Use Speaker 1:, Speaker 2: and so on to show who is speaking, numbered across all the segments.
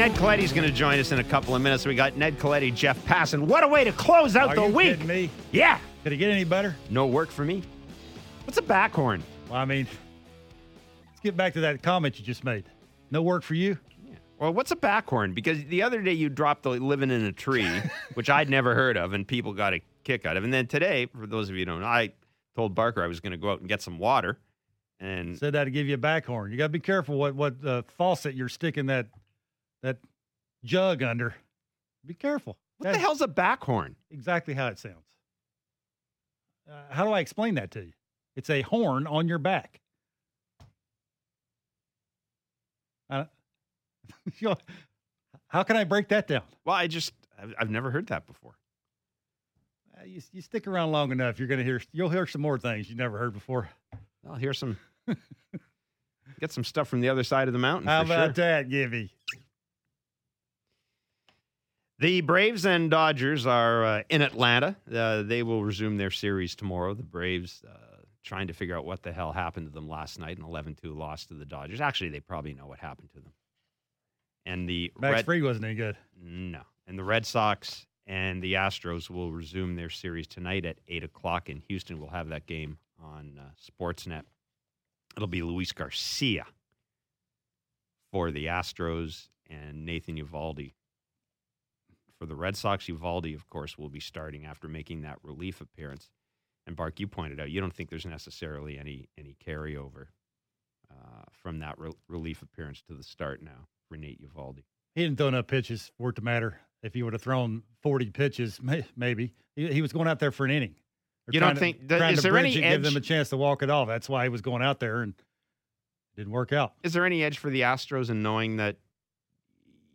Speaker 1: Ned Colletti's going to join us in a couple of minutes. We got Ned Colletti, Jeff Passan. What a way to close out
Speaker 2: Are
Speaker 1: the
Speaker 2: you
Speaker 1: week.
Speaker 2: kidding me?
Speaker 1: Yeah.
Speaker 2: Could it get any better?
Speaker 1: No work for me. What's a backhorn?
Speaker 2: Well, I mean, let's get back to that comment you just made. No work for you? Yeah.
Speaker 1: Well, what's a backhorn? Because the other day you dropped the living in a tree, which I'd never heard of, and people got a kick out of. And then today, for those of you who don't know, I told Barker I was going to go out and get some water. And
Speaker 2: Said that to give you a backhorn. You got to be careful what what uh, faucet you're sticking that that jug under. Be careful.
Speaker 1: what the hell's a backhorn?
Speaker 2: Exactly how it sounds. Uh, how do I explain that to you? It's a horn on your back. Uh, how can I break that down?
Speaker 1: Well, I just, I've, I've never heard that before.
Speaker 2: Uh, you, you stick around long enough, you're going to hear. You'll hear some more things you never heard before.
Speaker 1: I'll hear some, get some stuff from the other side of the mountain.
Speaker 2: How about
Speaker 1: sure.
Speaker 2: that, Gibby?
Speaker 1: The Braves and Dodgers are uh, in Atlanta. Uh, they will resume their series tomorrow. The Braves uh, trying to figure out what the hell happened to them last night, an 11 2 loss to the Dodgers. Actually, they probably know what happened to them. And the
Speaker 2: Max
Speaker 1: Red,
Speaker 2: Free wasn't any good.
Speaker 1: no, and the Red Sox and the Astros will resume their series tonight at 8 o'clock in Houston. We'll have that game on uh, Sportsnet. It'll be Luis Garcia for the Astros and Nathan Eovaldi for the Red Sox. Eovaldi, of course, will be starting after making that relief appearance. And Bark, you pointed out you don't think there's necessarily any any carryover uh, from that re- relief appearance to the start now for Nate Eovaldi.
Speaker 2: He didn't throw enough pitches for it to matter. If he would have thrown 40 pitches, may, maybe he, he was going out there for an inning. They're
Speaker 1: You don't
Speaker 2: to-
Speaker 1: think- th- is there any
Speaker 2: it, give them a chance to walk it off? That's why he was going out there and it didn't work out.
Speaker 1: Is there any edge for the Astros in knowing that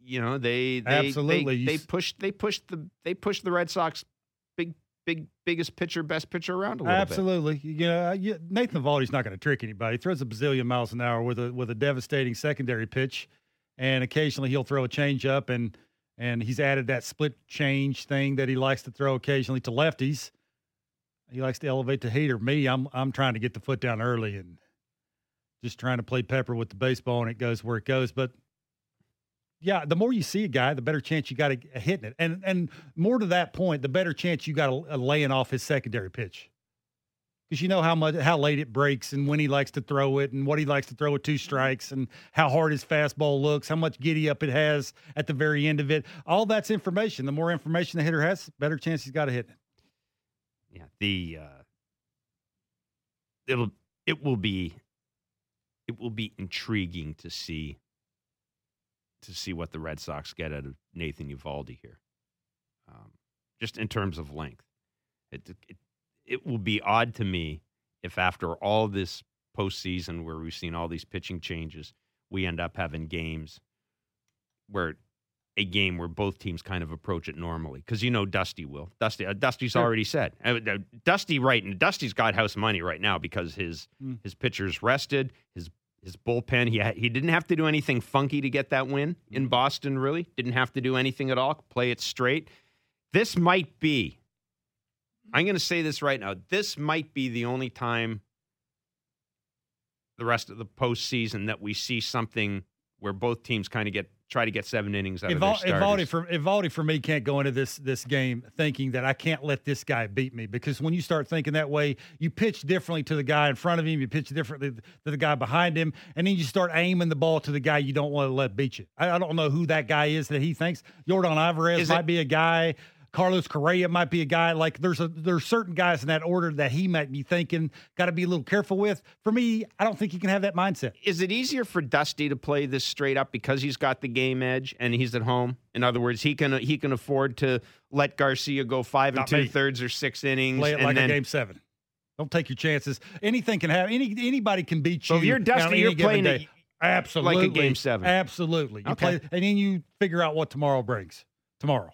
Speaker 1: you know they they
Speaker 2: Absolutely.
Speaker 1: they, they pushed they pushed the they pushed the Red Sox big big biggest pitcher best pitcher around a little bit.
Speaker 2: Absolutely. You know, uh, you, Nathan Eovaldi's not going to trick anybody. He throws a bazillion miles an hour with a with a devastating secondary pitch, and occasionally he'll throw a change up and and he's added that split change thing that he likes to throw occasionally to lefties. He likes to elevate the heater. Me, I'm I'm trying to get the foot down early and just trying to play pepper with the baseball, and it goes where it goes. But yeah, the more you see a guy, the better chance you got of hitting it, and and more to that point, the better chance you got of laying off his secondary pitch because you know how much how late it breaks and when he likes to throw it and what he likes to throw with two strikes and how hard his fastball looks, how much giddy up it has at the very end of it. All that's information. The more information the hitter has, better chance he's got to hit it.
Speaker 1: Yeah, the uh, it'll it will be it will be intriguing to see to see what the Red Sox get out of Nathan Eovaldi here, um, just in terms of length. It, it it will be odd to me if after all this postseason where we've seen all these pitching changes, we end up having games where a game where both teams kind of approach it normally because you know Dusty will. Dusty, uh, Dusty's
Speaker 2: Sure.
Speaker 1: already said. Uh, Dusty, right? And Dusty's got house money right now because his
Speaker 2: Mm.
Speaker 1: his pitchers rested. His his bullpen. He ha- he didn't have to do anything funky to get that win in mm-hmm. Boston. Really, didn't have to do anything at all. Play it straight. This might be. I'm going to say this right now. This might be the only time the rest of the postseason that we see something where both teams kind of get try to get seven innings out of their starters.
Speaker 2: Eovaldi for Eovaldi for me can't go into this this game thinking that I can't let this guy beat me because when you start thinking that way, you pitch differently to the guy in front of him, you pitch differently to the guy behind him, and then you start aiming the ball to the guy you don't want to let beat you. I, I don't know who that guy is that he thinks Yordan Alvarez
Speaker 1: Is
Speaker 2: might
Speaker 1: it-
Speaker 2: be a guy. Carlos Correa might be a guy like there's a there's certain guys in that order that he might be thinking got to be a little careful with. For me, I don't think he can have that mindset.
Speaker 1: is it easier for Dusty to play this straight up because he's got the game edge and he's at home? In other words, he can he can afford to let Garcia go five and two thirds or six innings.
Speaker 2: Play it like
Speaker 1: then,
Speaker 2: a game seven. Don't take your chances. Anything can happen. Any anybody can beat you.
Speaker 1: So if you're Dusty, you're playing it
Speaker 2: absolutely
Speaker 1: game seven.
Speaker 2: Absolutely. You
Speaker 1: Okay.
Speaker 2: play, and then you figure out what tomorrow brings. Tomorrow.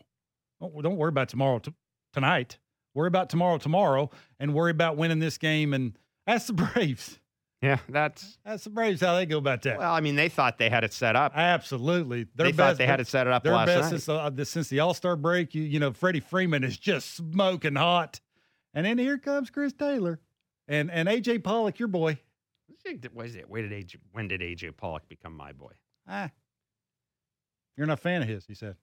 Speaker 2: Don't, don't worry about tomorrow t- tonight. Worry about tomorrow tomorrow, and worry about winning this game. And that's the Braves.
Speaker 1: Yeah, that's
Speaker 2: That's the Braves. How they go about that.
Speaker 1: well. I mean, they thought they had it set up.
Speaker 2: Absolutely. Their
Speaker 1: they thought they had it set up
Speaker 2: Their
Speaker 1: last
Speaker 2: best
Speaker 1: night.
Speaker 2: since, uh, the, since the All Star break. You, you know, Freddie Freeman is just smoking hot, and then here comes Chris Taylor, and and AJ Pollock, your boy.
Speaker 1: Was it- When did AJ, when did AJ Pollock become my boy?
Speaker 2: Ah, You're not a fan of his, he said.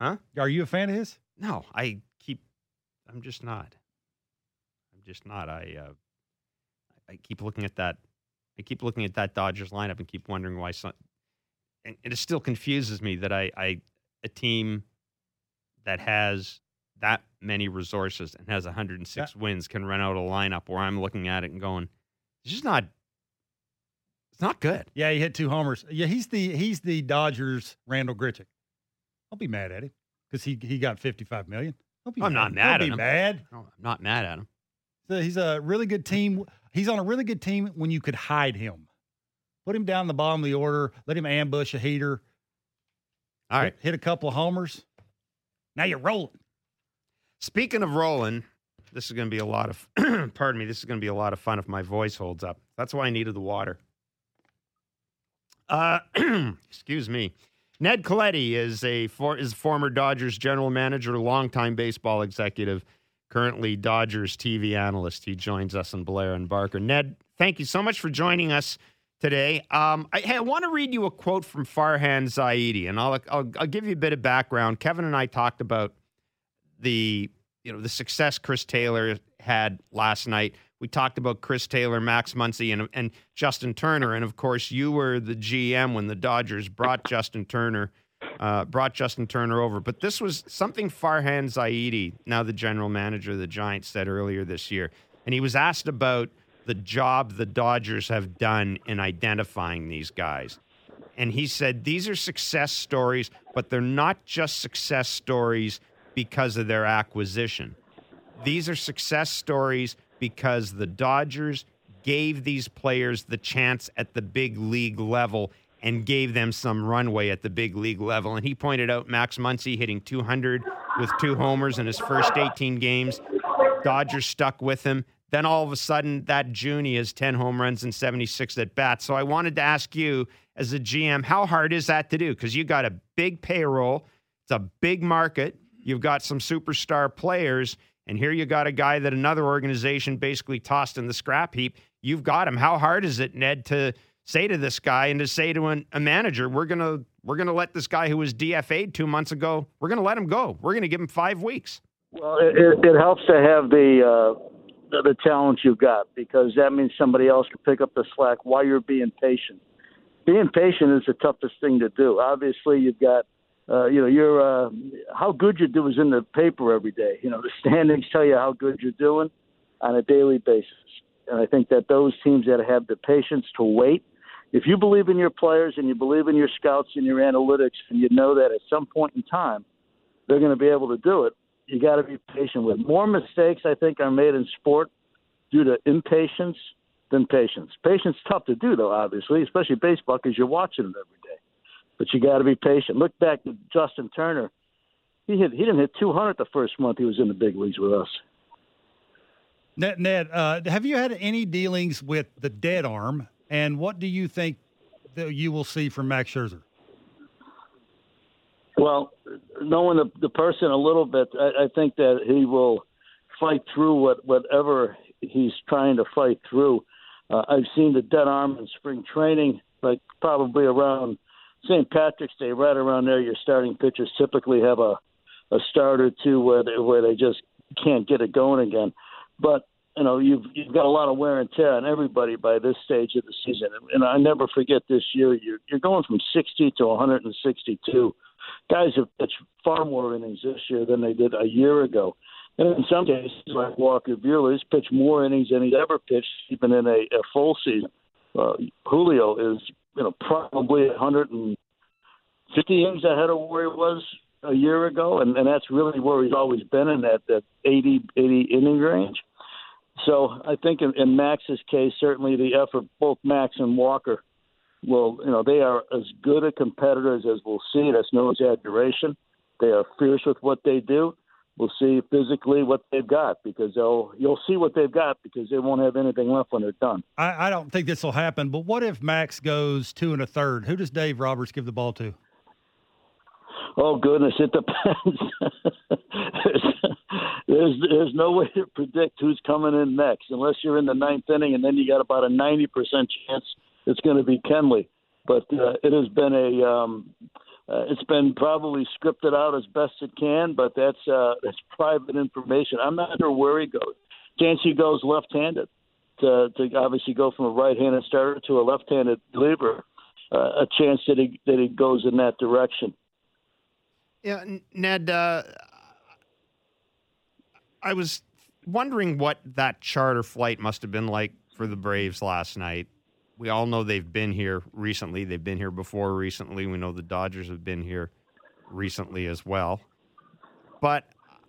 Speaker 1: Huh?
Speaker 2: Are you a fan of his?
Speaker 1: No, I keep. I'm just not. I'm just not. I. Uh, I keep looking at that. I keep looking at that Dodgers lineup and keep wondering why some. And, it still confuses me that I, I, a team that has that many resources and has 106 wins can run out a lineup where I'm looking at it and going, it's just not. It's not good.
Speaker 2: Yeah, he hit two homers. Yeah, he's the he's the Dodgers Randall Grichuk. I'll be mad at him because he he got 55 million. Don't be
Speaker 1: I'm not mad
Speaker 2: Don't
Speaker 1: at
Speaker 2: be
Speaker 1: him.
Speaker 2: mad.
Speaker 1: I'm not mad at him.
Speaker 2: So he's a really good team. He's on a really good team when you could hide him. Put him down the bottom of the order. Let him ambush a heater.
Speaker 1: All right.
Speaker 2: Hit, hit a couple of homers. Now you're rolling.
Speaker 1: Speaking of rolling, this is going to be a lot of, pardon me, this is going to be a lot of fun if my voice holds up. That's why I needed the water. Uh, excuse me. Ned Colletti is a for, is former Dodgers general manager, longtime baseball executive, currently Dodgers TV analyst. He joins us on Blair and Barker. Ned, thank you so much for joining us today. Um, I, hey, I want to read you a quote from Farhan Zaidi, and I'll, I'll I'll give you a bit of background. Kevin and I talked about the you know the success Chris Taylor had last night. We talked about Chris Taylor, Max Muncy, and and Justin Turner, and of course you were the GM when the Dodgers brought Justin Turner. Uh, brought Justin Turner over, but this was something Farhan Zaidi, now the general manager of the Giants, said earlier this year, and he was asked about the job the Dodgers have done in identifying these guys. And he said these are success stories, but they're not just success stories because of their acquisition. These are success stories because the Dodgers gave these players the chance at the big league level and gave them some runway at the big league level. And he pointed out Max Muncy hitting 200 with two homers in his first 18 games. Dodgers stuck with him. Then all of a sudden, that June, he has 10 home runs and 76 at bats. So I wanted to ask you, as a GM, how hard is that to do? Because you got a big payroll, it's a big market, you've got some superstar players, and here you got a guy that another organization basically tossed in the scrap heap. You've got him. How hard is it, Ned, to say to this guy and to say to an, a manager, we're gonna we're gonna let this guy who was DFA'd two months ago, we're gonna let him go. We're gonna give him five weeks.
Speaker 3: Well, it, it, helps to have the, uh, the the talent you've got because that means somebody else can pick up the slack while you're being patient. Being patient is the toughest thing to do. Obviously, you've got uh, you know you're uh, how good you do is in the paper every day. You know the standings tell you how good you're doing on a daily basis, and I think that those teams that have the patience to wait. If you believe in your players and you believe in your scouts and your analytics, and you know that at some point in time they're going to be able to do it, you got to be patient with. More mistakes, I think, are made in sport due to impatience than patience. Patience tough to do, though, obviously, especially baseball because you're watching it every day. But you got to be patient. Look back to Justin Turner. He hit. He didn't hit 200 the first month he was in the big leagues with us.
Speaker 2: Ned, Ned uh, have you had any dealings with the dead arm? And what do you think that you will see from Max Scherzer?
Speaker 3: Well, knowing the the person a little bit, I, I think that he will fight through what whatever he's trying to fight through. Uh, I've seen the dead arm in spring training, like probably around St. Patrick's Day, right around there. Your starting pitchers typically have a a start or two where they, where they just can't get it going again. But you know, you've you've got a lot of wear and tear on everybody by this stage of the season. And I never forget this year. You're you're going from 60 to 162 guys have pitched far more innings this year than they did a year ago. And in some cases, like Walker Buehler, he's pitched more innings than he's ever pitched, even in a, a full season. Uh, Julio is, you know, probably 150 innings ahead of where he was a year ago, and, and that's really where he's always been in that that 80 80 inning range. So I think in, in Max's case, certainly the effort both Max and Walker well, you know, they are as good a competitors as we'll see. That's no exaggeration. They are fierce with what they do. We'll see physically what they've got because they'll you'll see what they've got because they won't have anything left when they're done.
Speaker 2: I, I don't think this will happen. But what if Max goes two and a third? Who does Dave Roberts give the ball to?
Speaker 3: Oh goodness, it depends. there's, there's there's no way to predict who's coming in next unless you're in the ninth inning, and then you got about a ninety percent chance it's going to be Kenley. But uh, it has been a um, Uh, it's been probably scripted out as best it can, but that's uh, that's private information. I'm not sure where he goes. Chance he goes left-handed to, to obviously go from a right-handed starter to a left-handed reliever. Uh, a chance that he that he goes in that direction.
Speaker 1: Yeah, Ned. Uh, I was wondering what that charter flight must have been like for the Braves last night. We all know they've been here recently. They've been here before recently. We know the Dodgers have been here recently as well. But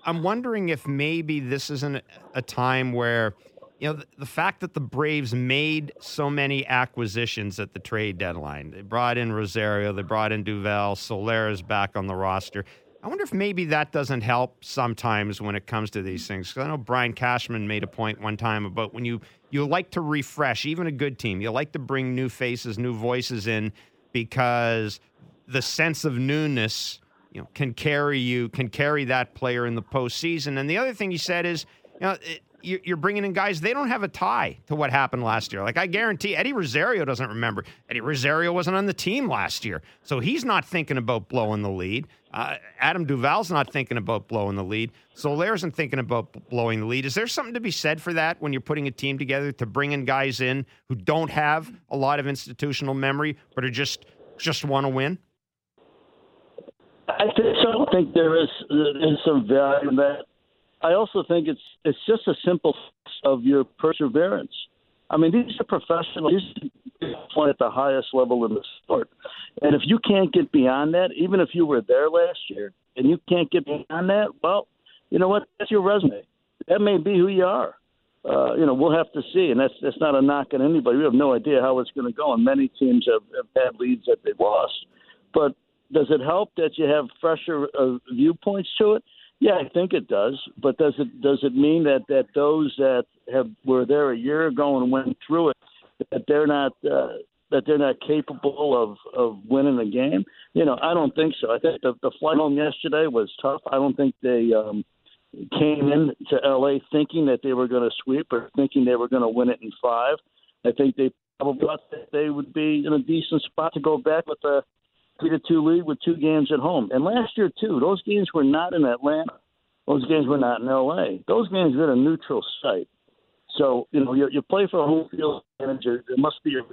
Speaker 1: I'm wondering if maybe this isn't a time where, you know, the, the, fact that the Braves made so many acquisitions at the trade deadline. They brought in Rosario, they brought in Duvall, Soler's back on the roster. I wonder if maybe that doesn't help sometimes when it comes to these things. Because I know Brian Cashman made a point one time about when you you like to refresh even a good team, you like to bring new faces, new voices in because the sense of newness, you know, can carry you can carry that player in the postseason. And the other thing he said is, you know, it, you're bringing in guys they don't have a tie to what happened last year. Like I guarantee Eddie Rosario doesn't remember. Eddie Rosario wasn't on the team last year, so he's not thinking about blowing the lead. Uh, Adam Duvall's not thinking about blowing the lead. Soler isn't thinking about blowing the lead. Is there something to be said for that when you're putting a team together to bring in guys in who don't have a lot of institutional memory but are just just want to win?
Speaker 3: I think so. I think there is there is some value in that. I also think it's it's just a simple of your perseverance. I mean, these are professionals. These are at the highest level in the sport. And if you can't get beyond that, even if you were there last year and you can't get beyond that, well, you know what? That's your resume. That may be who you are. Uh, you know, we'll have to see, and that's that's not a knock on anybody. We have no idea how it's going to go, and many teams have, have had leads that they've lost. But does it help that you have fresher uh, viewpoints to it? Yeah, I think it does. But does it does it mean that that those that have were there a year ago and went through it that they're not uh, that they're not capable of of winning a game? You know, I don't think so. I think the, the flight home yesterday was tough. I don't think they um, came in to L.A. thinking that they were going to sweep or thinking they were going to win it in five. I think they probably thought that they would be in a decent spot to go back with a three to two lead with two games at home. And last year too, those games were not in Atlanta. Those games were not in L.A. Those games were at a neutral site. So you know you, you play for a home field advantage. There must be a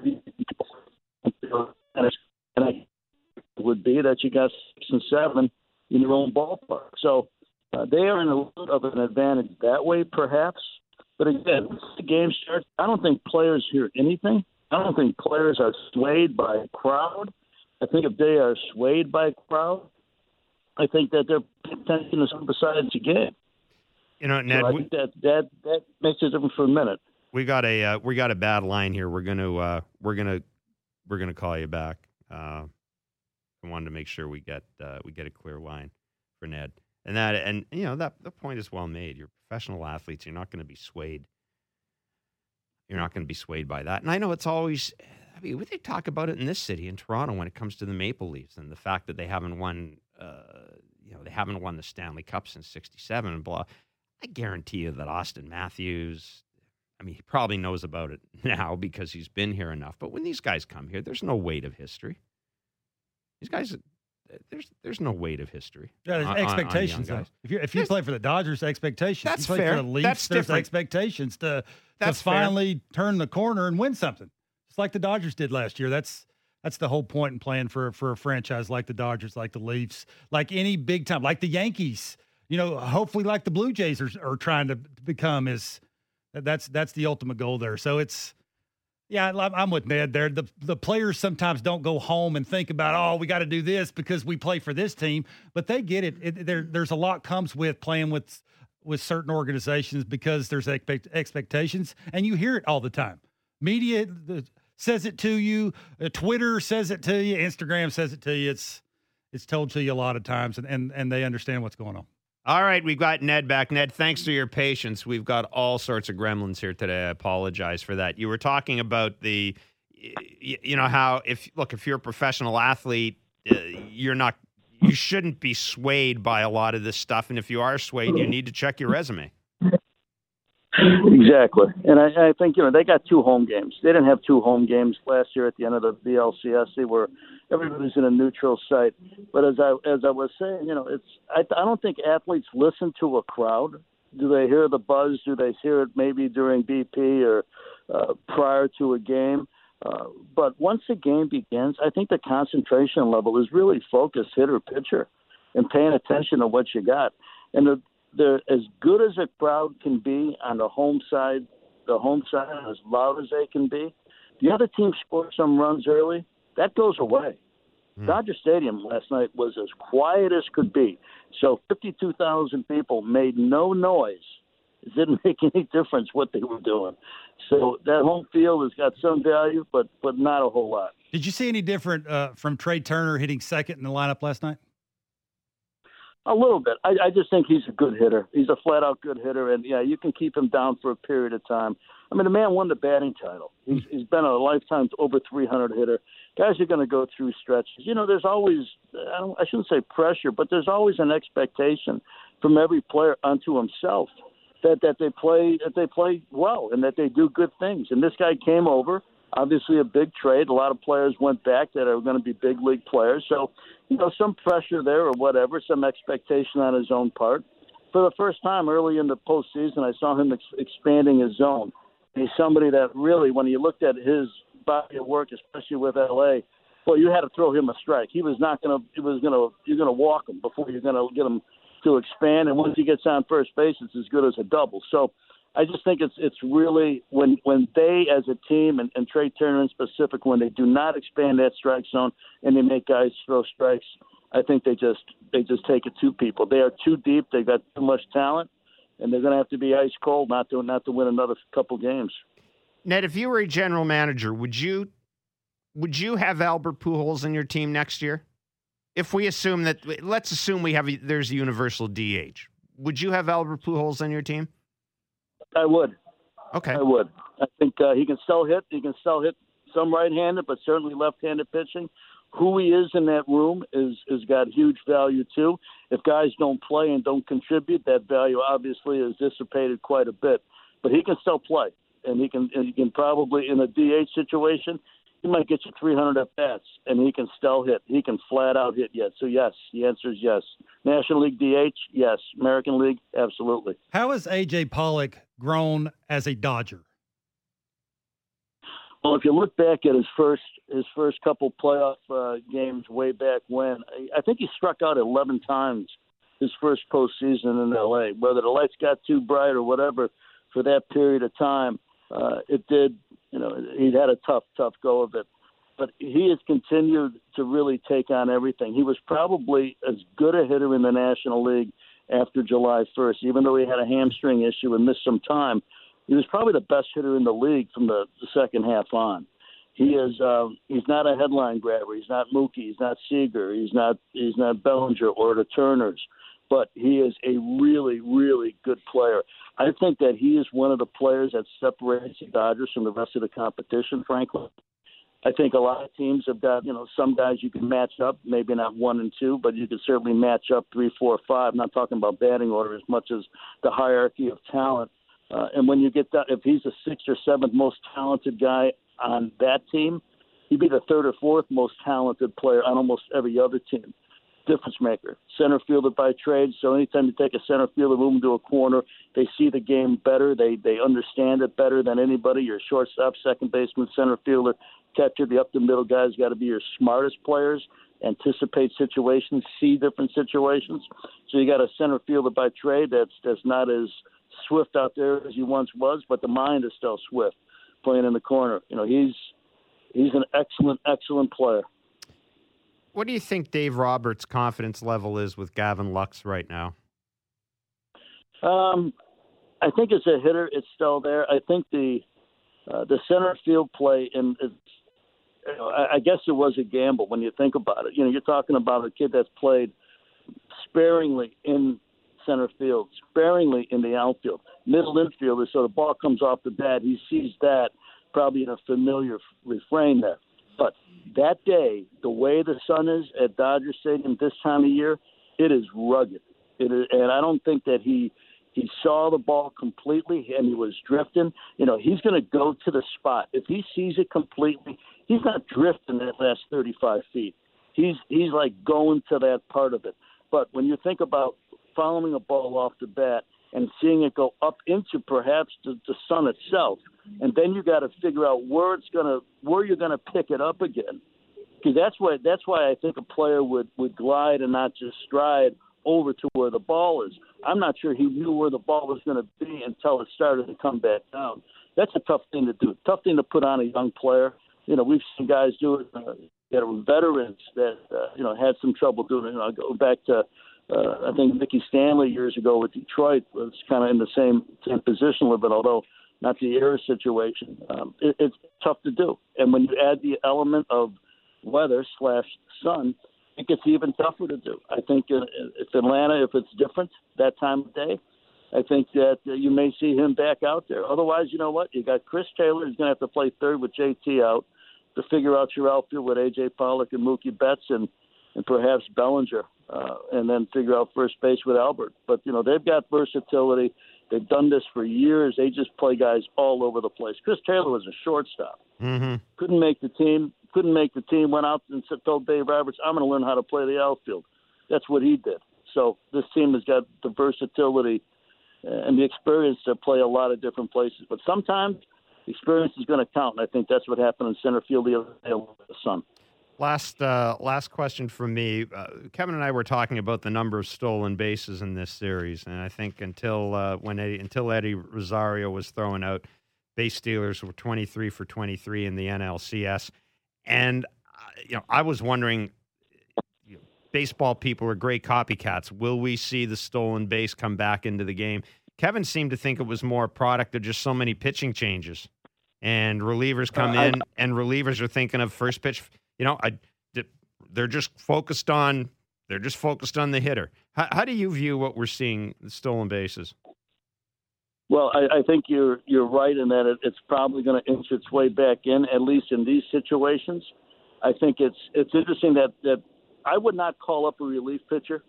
Speaker 3: and I would be that you got six and seven in your own ballpark. So uh, they are in a little of an advantage that way, perhaps. But again, the game starts. I don't think players hear anything. I don't think players are swayed by a crowd. I think if they are swayed by a crowd, I think that their attention is something besides the game.
Speaker 1: You know, Ned,
Speaker 3: so I think that that that makes a difference for a minute.
Speaker 1: We got a uh, we got a bad line here. We're gonna uh, we're gonna we're gonna call you back. Uh, I wanted to make sure we get uh, we get a clear line for Ned, and that and you know that the point is well made. You're professional athletes. You're not going to be swayed. You're not going to be swayed by that. And I know it's always mean, they talk about it in this city, in Toronto, when it comes to the Maple Leafs and the fact that they haven't won, uh, you know, they haven't won the Stanley Cup since '67 and blah. I guarantee you that Auston Matthews, I mean, he probably knows about it now because he's been here enough. But when these guys come here, there's no weight of history. These guys, there's there's no weight of history.
Speaker 2: Yeah, there's
Speaker 1: on,
Speaker 2: expectations.
Speaker 1: On
Speaker 2: if you if you play for the Dodgers, expectations.
Speaker 1: That's
Speaker 2: you play
Speaker 1: fair.
Speaker 2: for the Leafs,
Speaker 1: That's
Speaker 2: there's
Speaker 1: different.
Speaker 2: expectations to
Speaker 1: That's
Speaker 2: to
Speaker 1: fair.
Speaker 2: finally turn the corner and win something. Like the Dodgers did last year. That's that's the whole point in playing for for a franchise like the Dodgers, like the Leafs, like any big time, like the Yankees. You know, hopefully, like the Blue Jays are, are trying to become is that's that's the ultimate goal there. So it's yeah, I'm I'm with Ned there. The the players sometimes don't go home and think about oh we got to do this because we play for this team, but they get it. it there there's a lot comes with playing with with certain organizations because there's expect, expectations, and you hear it all the time. Media the, says it to you, uh, Twitter says it to you, Instagram says it to you. It's it's told to you a lot of times, and and, and they understand what's going on.
Speaker 1: All right, we've got Ned back. Ned, thanks for your patience. We've got all sorts of gremlins here today. I apologize for that. You were talking about the, you know, how if look if you're a professional athlete, uh, you're not, you shouldn't be swayed by a lot of this stuff, and if you are swayed, you need to check your resume.
Speaker 3: Exactly, and I, I think you know they got two home games. They didn't have two home games last year at the end of the NLCS. They were everybody's in a neutral site. But as I as I was saying, you know, it's I, I don't think athletes listen to a crowd. Do they hear the buzz? Do they hear it maybe during BP or uh, prior to a game? Uh, but once the game begins, I think the concentration level is really focused hitter pitcher and paying attention to what you got. And the, they're as good as a crowd can be on the home side, the home side, as loud as they can be. The other team scores some runs early. That goes away. Mm. Dodger Stadium last night was as quiet as could be. So 52,000 people made no noise. It didn't make any difference what they were doing. So that home field has got some value, but but not a whole lot.
Speaker 2: Did you see any different uh, from Trea Turner hitting second in the lineup last night?
Speaker 3: A little bit. I, I just think he's a good hitter. He's a flat out good hitter, and yeah, you can keep him down for a period of time. I mean, the man won the batting title. He's, he's been a lifetime over 300 hitter. Guys are going to go through stretches. You know, there's always I, don't, I shouldn't say pressure, but there's always an expectation from every player unto himself that that they play that they play well and that they do good things. And this guy came over obviously a big trade. A lot of players went back that are going to be big league players. So, you know, some pressure there or whatever, some expectation on his own part. For the first time early in the postseason, I saw him ex- expanding his zone. He's somebody that really, when you looked at his body of work, especially with LA, well, you had to throw him a strike. He was not going to. He was going to. You're going to walk him before you're going to get him to expand. And once he gets on first base, it's as good as a double. So I just think it's it's really when when they as a team and, and Trea Turner in specific when they do not expand that strike zone and they make guys throw strikes, I think they just they just take it to people. They are too deep. They've got too much talent, and they're going to have to be ice cold not to not to win another couple games.
Speaker 1: Ned, if you were a general manager, would you would you have Albert Pujols in your team next year? If we assume that, let's assume we have there's a universal DH. Would you have Albert Pujols on your team?
Speaker 3: I would.
Speaker 1: Okay.
Speaker 3: I would. I think uh, he can still hit. He can still hit some right-handed, but certainly left-handed pitching. Who he is in that room is is got huge value too. If guys don't play and don't contribute, that value obviously is dissipated quite a bit. But he can still play, and he can he can probably in a DH situation he might get you 300 at bats, and he can still hit. He can flat out hit yet. So yes, the answer is yes. National League DH, yes. American League, absolutely.
Speaker 2: How has AJ Pollock grown as a Dodger?
Speaker 3: Well, if you look back at his first his first couple playoff uh, games way back when, I think he struck out 11 times his first postseason in LA. Whether the lights got too bright or whatever for that period of time, uh, it did you know, he'd had a tough, tough go of it. But he has continued to really take on everything. He was probably as good a hitter in the National League after July 1st, even though he had a hamstring issue and missed some time. He was probably the best hitter in the league from the, the second half on. He is. Um, he's not a headline grabber. He's not Mookie. He's not Seager. He's not. He's not Bellinger or the Turners but he is a really, really good player. I think that he is one of the players that separates the Dodgers from the rest of the competition, frankly. I think a lot of teams have got, you know, some guys you can match up, maybe not one and two, but you can certainly match up three, four, five. I'm not talking about batting order as much as the hierarchy of talent. Uh, and when you get that, if he's the sixth or seventh most talented guy on that team, he'd be the third or fourth most talented player on almost every other team difference maker. Center fielder by trade. So anytime you take a center fielder, move them to a corner, they see the game better. They they understand it better than anybody. Your shortstop, second baseman, center fielder, catcher, the up the middle guys got to be your smartest players. Anticipate situations, see different situations. So you got a center fielder by trade that's that's not as swift out there as he once was, but the mind is still swift, playing in the corner. You know he's he's an excellent excellent player.
Speaker 1: What do you think Dave Roberts' confidence level is with Gavin Lux right now?
Speaker 3: Um, I think as a hitter, it's still there. I think the uh, the center field play, and it's, you know, I, I guess it was a gamble when you think about it. You know, you're talking about a kid that's played sparingly in center field, sparingly in the outfield, middle infielder. So the ball comes off the bat, he sees that probably in a familiar refrain there. But that day, the way the sun is at Dodger Stadium this time of year, it is rugged. It is, and I don't think that he He saw the ball completely and he was drifting. You know, he's going to go to the spot. If he sees it completely, he's not drifting that last 35 feet. He's he's like going to that part of it. But when you think about following a ball off the bat and seeing it go up into perhaps the, the sun itself, and then you got to figure out where it's gonna where you're gonna pick it up again. Because that's why that's why I think a player would would glide and not just stride over to where the ball is. I'm not sure he knew where the ball was going to be until it started to come back down. That's a tough thing to do. Tough thing to put on a young player. You know, we've seen guys do it. Uh, veterans that uh, you know had some trouble doing it. You know, I go back to uh, I think Mickey Stanley years ago with Detroit was kind of in the same same position a little bit, although not the era situation. Um, it, it's tough to do, and when you add the element of weather slash sun, it gets even tougher to do. I think uh, it's Atlanta if it's different that time of day. I think that uh, you may see him back out there. Otherwise, you know what? You got Chris Taylor. He's going to have to play third with JT out to figure out your outfield with AJ Pollock and Mookie Betts and and perhaps Bellinger, uh, and then figure out first base with Albert. But you know they've got versatility. They've done this for years. They just play guys all over the place. Chris Taylor was a shortstop.
Speaker 1: Mm-hmm.
Speaker 3: Couldn't make the team. Couldn't make the team. Went out and said told Dave Roberts, "I'm going to learn how to play the outfield." That's what he did. So this team has got the versatility and the experience to play a lot of different places. But sometimes experience is going to count, and I think that's what happened in center field the other day with the Sun.
Speaker 1: Last uh, last question from me. Uh, Kevin and I were talking about the number of stolen bases in this series, and I think until uh, when Eddie, until Eddie Rosario was thrown out, base stealers were 23 for 23 in the NLCS, and uh, you know I was wondering. You know, baseball people are great copycats. Will we see the stolen base come back into the game? Kevin seemed to think it was more a product of just so many pitching changes, and relievers come uh, in, and relievers are thinking of first pitch. You know, I, they're just focused on they're just focused on the hitter. How, how do you view what we're seeing stolen bases?
Speaker 3: Well, I, I think you're you're right in that it, it's probably going to inch its way back in, at least in these situations. I think it's it's interesting that that I would not call up a relief pitcher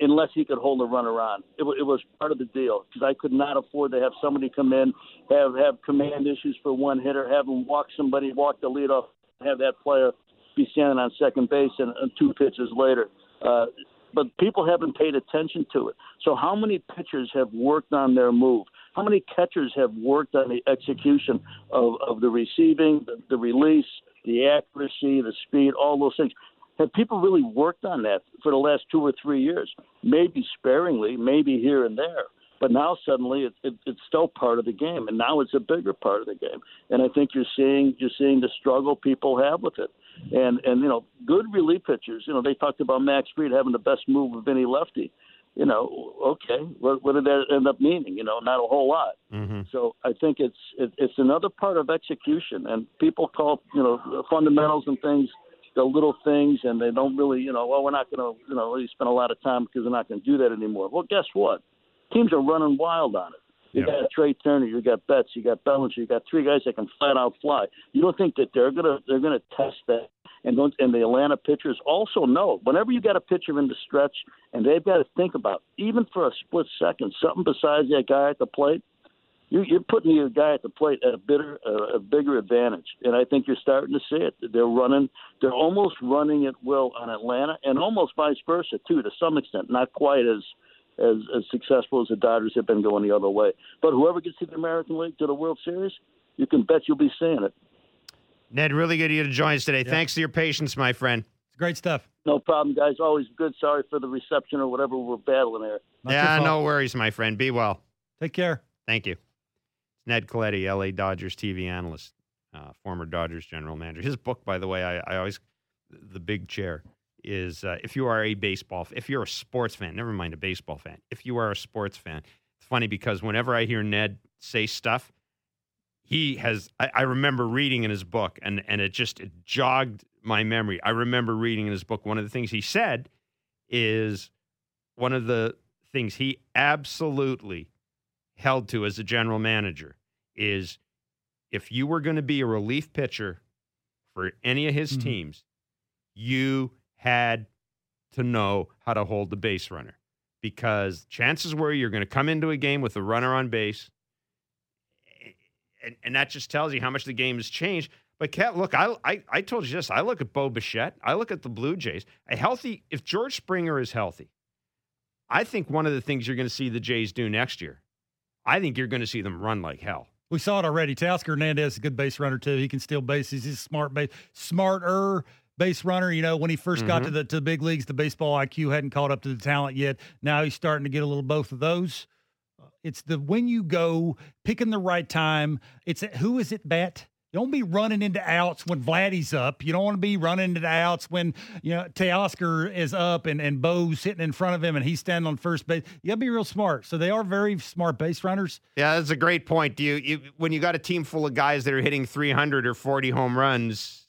Speaker 3: unless he could hold a runner on. It, it was part of the deal because I could not afford to have somebody come in, have have command issues for one hitter, have him walk somebody, walk the lead off, have that player be standing on second base and, two pitches later. Uh, but people haven't paid attention to it. So how many pitchers have worked on their move? How many catchers have worked on the execution of, of the receiving, the, the release, the accuracy, the speed, all those things? Have people really worked on that for the last two or three years? Maybe sparingly, maybe here and there. But now suddenly it, it, it's still part of the game, and now it's a bigger part of the game. And I think you're seeing you're seeing the struggle people have with it. And and you know, good relief pitchers. You know, they talked about Max Fried having the best move of any lefty. You know, okay, what, what did that end up meaning? You know, not a whole lot.
Speaker 1: Mm-hmm.
Speaker 3: So I think it's it, it's another part of execution, and people call you know fundamentals and things the little things, and they don't really, you know, well, we're not going to, you know, really spend a lot of time because we're not going to do that anymore. Well, guess what? Teams are running wild on it. You got Trea Turner, you got Betts, you got Bellinger, you got three guys that can flat out fly. You don't think that they're gonna they're gonna test that? And don't and the Atlanta pitchers also know whenever you got a pitcher in the stretch and they've got to think about even for a split second something besides that guy at the plate you're, you're putting your guy at the plate at a bigger a bigger advantage, and I think you're starting to see it. They're running, they're almost running at will on Atlanta, and almost vice versa too, to some extent. Not quite as as, as successful as the Dodgers have been going the other way. But whoever gets to the American League to the World Series, you can bet you'll be seeing it.
Speaker 1: Ned, really good of you to join us today. Thanks for your patience, my friend.
Speaker 2: Great stuff.
Speaker 3: No problem, guys. Always good. Sorry for the reception or whatever we're battling here.
Speaker 1: Not yeah, no worries, my friend. Be well.
Speaker 2: Take care.
Speaker 1: Thank you. Ned Colletti, LA Dodgers TV analyst, uh, former Dodgers general manager. His book, by the way, I, I always, The Big Chair, is uh, if you are a baseball, if you're a sports fan, never mind a baseball fan, if you are a sports fan, it's funny because whenever I hear Ned say stuff, he has, I, I remember reading in his book and, and it just it jogged my memory. I remember reading in his book, one of the things he said is one of the things he absolutely held to as a general manager is if you were going to be a relief pitcher for any of his mm-hmm. teams, you had to know how to hold the base runner. because chances were you're going to come into a game with a runner on base, and, and that just tells you how much the game has changed. But Cat, look, I, I I told you this. I look at Bo Bichette. I look at the Blue Jays. A healthy, if George Springer is healthy, I think one of the things you're going to see the Jays do next year, I think you're going to see them run like hell.
Speaker 2: We saw it already. Teoscar Hernandez is a good base runner too. He can steal bases. He's smart base, smarter base runner. You know, when he 1st
Speaker 1: Mm-hmm.
Speaker 2: got to the to the big leagues, the baseball IQ hadn't caught up to the talent yet. Now he's starting to get a little both of those. It's the when you go picking the right time. It's who is it bat. Don't be running into outs when Vladdy's up. You don't want to be running into outs when you know Teoscar is up and and Bo's sitting in front of him and he's standing on first base. You got to be real smart. So they are very smart base runners.
Speaker 1: Yeah, that's a great point. Do you, you when you got a team full of guys that are hitting 300 or 40 home runs,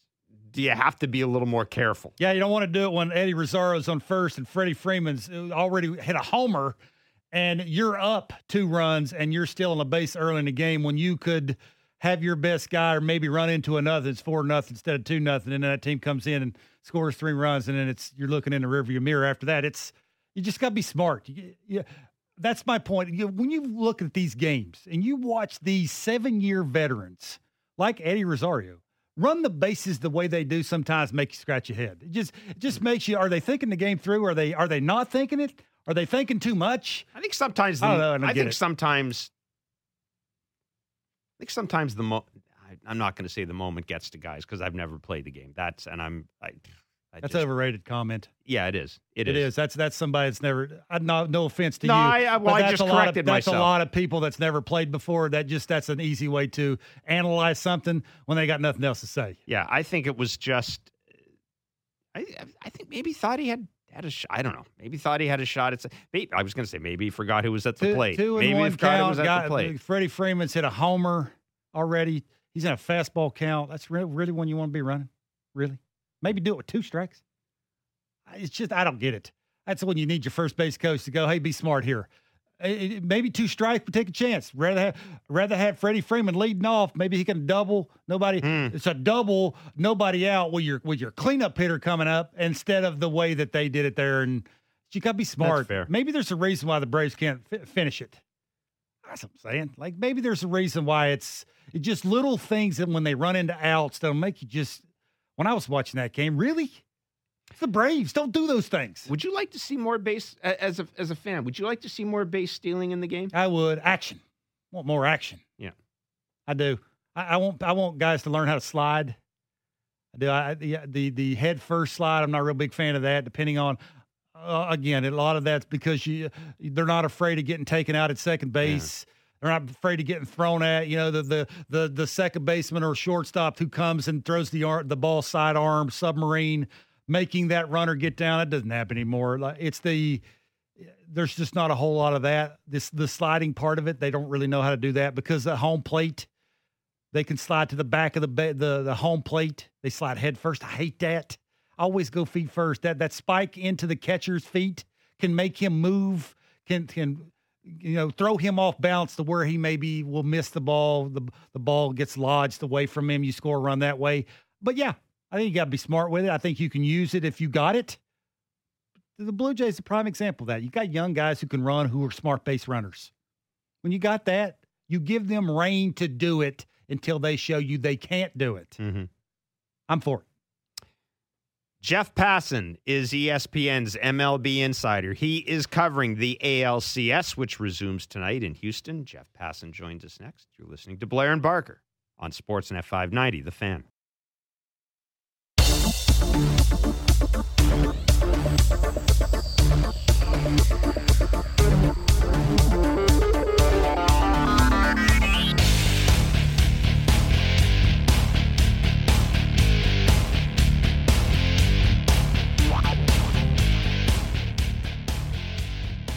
Speaker 1: you have to be a little more careful?
Speaker 2: Yeah, you don't want to do it when Eddie Rosario's on first and Freddie Freeman's uh, already hit a homer and you're up two runs and you're still on a base early in the game when you could have your best guy or maybe run into another. It's four nothing instead of two nothing, and then that team comes in and scores three runs, and then it's you're looking in the rearview mirror after that. It's you just got to be smart. You, you, that's my point. You, when you look at these games and you watch these seven year veterans like Eddie Rosario run the bases the way they do sometimes make you scratch your head. It just it just makes you are they thinking the game through? Are they are they not thinking it? Are they thinking too much?
Speaker 1: I think sometimes the,
Speaker 2: I know, I
Speaker 1: I think
Speaker 2: it.
Speaker 1: sometimes I think sometimes the mo- I, I'm not going to say the moment gets to guys because I've never played the game. That's and I'm I, I
Speaker 2: That's
Speaker 1: just,
Speaker 2: overrated comment.
Speaker 1: yeah, it is.
Speaker 2: It is. That's that's somebody that's never. I no no offense to
Speaker 1: No,
Speaker 2: you.
Speaker 1: I- I- well, I just
Speaker 2: lot of,
Speaker 1: corrected
Speaker 2: That's
Speaker 1: myself.
Speaker 2: a lot of people that's never played before. That just that's an easy way to analyze something when they got nothing else to say.
Speaker 1: Yeah, I think it was just. Uh, I I think maybe thought he had had a shot. I don't know. Maybe thought he had a shot at. Maybe, I was going to say maybe he forgot who was at the
Speaker 2: Two,
Speaker 1: plate.
Speaker 2: two and
Speaker 1: maybe
Speaker 2: one
Speaker 1: forgot who
Speaker 2: count.
Speaker 1: was at
Speaker 2: got,
Speaker 1: the plate.
Speaker 2: Uh, Freddie Freeman's hit a homer already. He's in a fastball count. That's re- really one you want to be running. Really, maybe do it with two strikes. It's just I don't get it. That's when you need your first base coach to go. Hey, be smart here. Eh, eh, Maybe two strikes, but take a chance. Rather have rather have Freddie Freeman leading off. Maybe he can double. Nobody.
Speaker 1: Hmm.
Speaker 2: It's a double. Nobody out with your with your cleanup hitter coming up instead of the way that they did it there. And you got to be smart. Maybe there's a reason why the Braves can't fi- finish it. That's what I'm saying. Like maybe there's a reason why it's, it's just little things that when they run into outs, they'll make you just. When I was watching that game, really, it's the Braves don't do those things.
Speaker 1: Would you like to see more base as a as a fan? Would you like to see more base stealing in the game?
Speaker 2: I would action. Want more action.
Speaker 1: Yeah.
Speaker 2: I do. I, I want I want guys to learn how to slide. I do. I, the the the head first slide. I'm not a real big fan of that. Depending on uh, again, a lot of that's because you they're not afraid of getting taken out at second base. They're not afraid of getting thrown at. You know the the the the second baseman or shortstop who comes and throws the the ball side arm submarine, making that runner get down. It doesn't happen anymore. Like it's the there's just not a whole lot of that. This the sliding part of it, they don't really know how to do that because the home plate, they can slide to the back of the ba- the the home plate. They slide head first. I hate that. Always go feet first. That that spike into the catcher's feet can make him move. Can can you know throw him off balance to where he maybe will miss the ball. The the ball gets lodged away from him. You score a run that way. But yeah, I think you got to be smart with it. I think you can use it if you got it the Blue Jays is a prime example of that. You got young guys who can run who are smart base runners. When you got that, you give them reign to do it until they show you they can't do it.
Speaker 1: Mm-hmm.
Speaker 2: I'm for it.
Speaker 1: Jeff Passan is ESPN's MLB insider. He is covering the ALCS, which resumes tonight in Houston. Jeff Passan joins us next. You're listening to Blair and Barker on Sportsnet 590, The Fan.